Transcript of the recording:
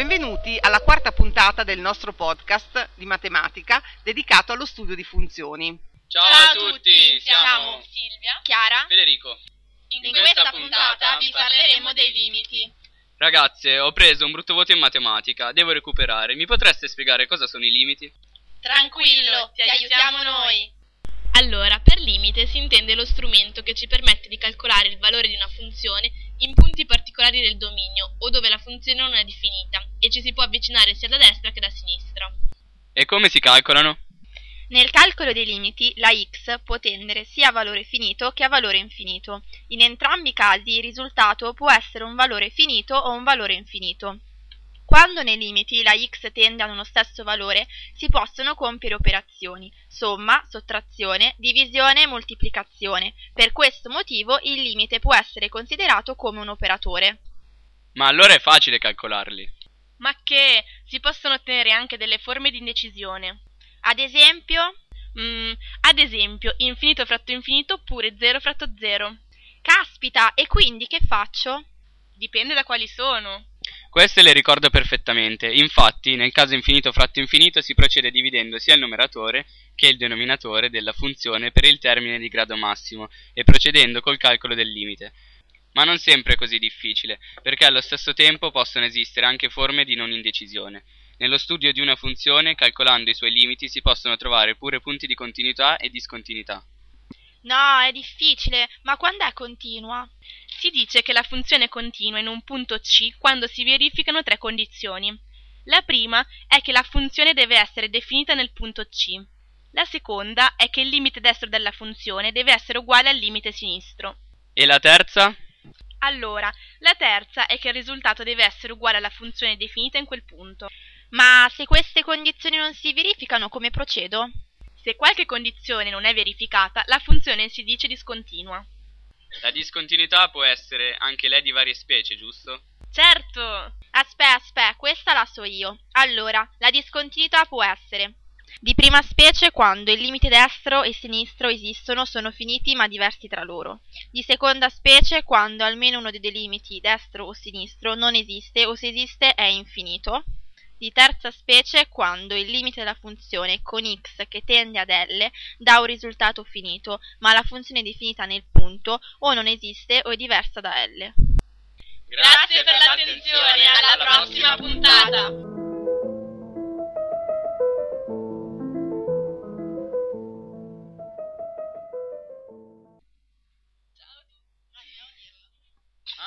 Benvenuti alla quarta puntata del nostro podcast di matematica dedicato allo studio di funzioni. Ciao, a tutti, siamo Silvia, Chiara. Federico. In, questa puntata vi parleremo dei limiti. Ragazze, ho preso un brutto voto in matematica, devo recuperare. Mi potreste spiegare cosa sono i limiti? Tranquillo, ti aiutiamo noi. Allora, per limite si intende lo strumento che ci permette di calcolare il valore di una funzione in punti particolari del dominio o dove la funzione non è definita e ci si può avvicinare sia da destra che da sinistra. E come si calcolano? Nel calcolo dei limiti, la x può tendere sia a valore finito che a valore infinito. In entrambi i casi il risultato può essere un valore finito o un valore infinito. Quando nei limiti la x tende ad uno stesso valore, si possono compiere operazioni somma, sottrazione, divisione e moltiplicazione. Per questo motivo il limite può essere considerato come un operatore. Ma allora è facile calcolarli. Ma che si possono ottenere anche delle forme di indecisione. Ad esempio, Mm, ad esempio, infinito fratto infinito oppure 0 fratto 0. caspita, e quindi che faccio? Dipende da quali sono. Queste le ricordo perfettamente. Infatti, nel caso infinito fratto infinito si procede dividendo sia il numeratore che il denominatore della funzione per il termine di grado massimo e procedendo col calcolo del limite. Ma non sempre è così difficile, perché allo stesso tempo possono esistere anche forme di non indecisione. Nello studio di una funzione, calcolando i suoi limiti, si possono trovare pure punti di continuità e discontinuità. No, è difficile, ma quando è continua? Si dice che la funzione è continua in un punto C quando si verificano tre condizioni. La prima è che la funzione deve essere definita nel punto C. La seconda è che il limite destro della funzione deve essere uguale al limite sinistro. E la terza? Allora, la terza è che il risultato deve essere uguale alla funzione definita in quel punto. Ma se queste condizioni non si verificano, come procedo? Se qualche condizione non è verificata, la funzione si dice discontinua. La discontinuità può essere anche lei di varie specie, giusto? Certo! Aspetta, aspetta, questa la so io. Allora, la discontinuità può essere di prima specie quando il limite destro e sinistro esistono, sono finiti ma diversi tra loro. Di seconda specie quando almeno uno dei limiti, destro o sinistro, non esiste o se esiste è infinito. Di terza specie quando il limite della funzione con x che tende ad L dà un risultato finito, ma la funzione definita nel punto o non esiste o è diversa da L. Grazie per l'attenzione, alla prossima puntata.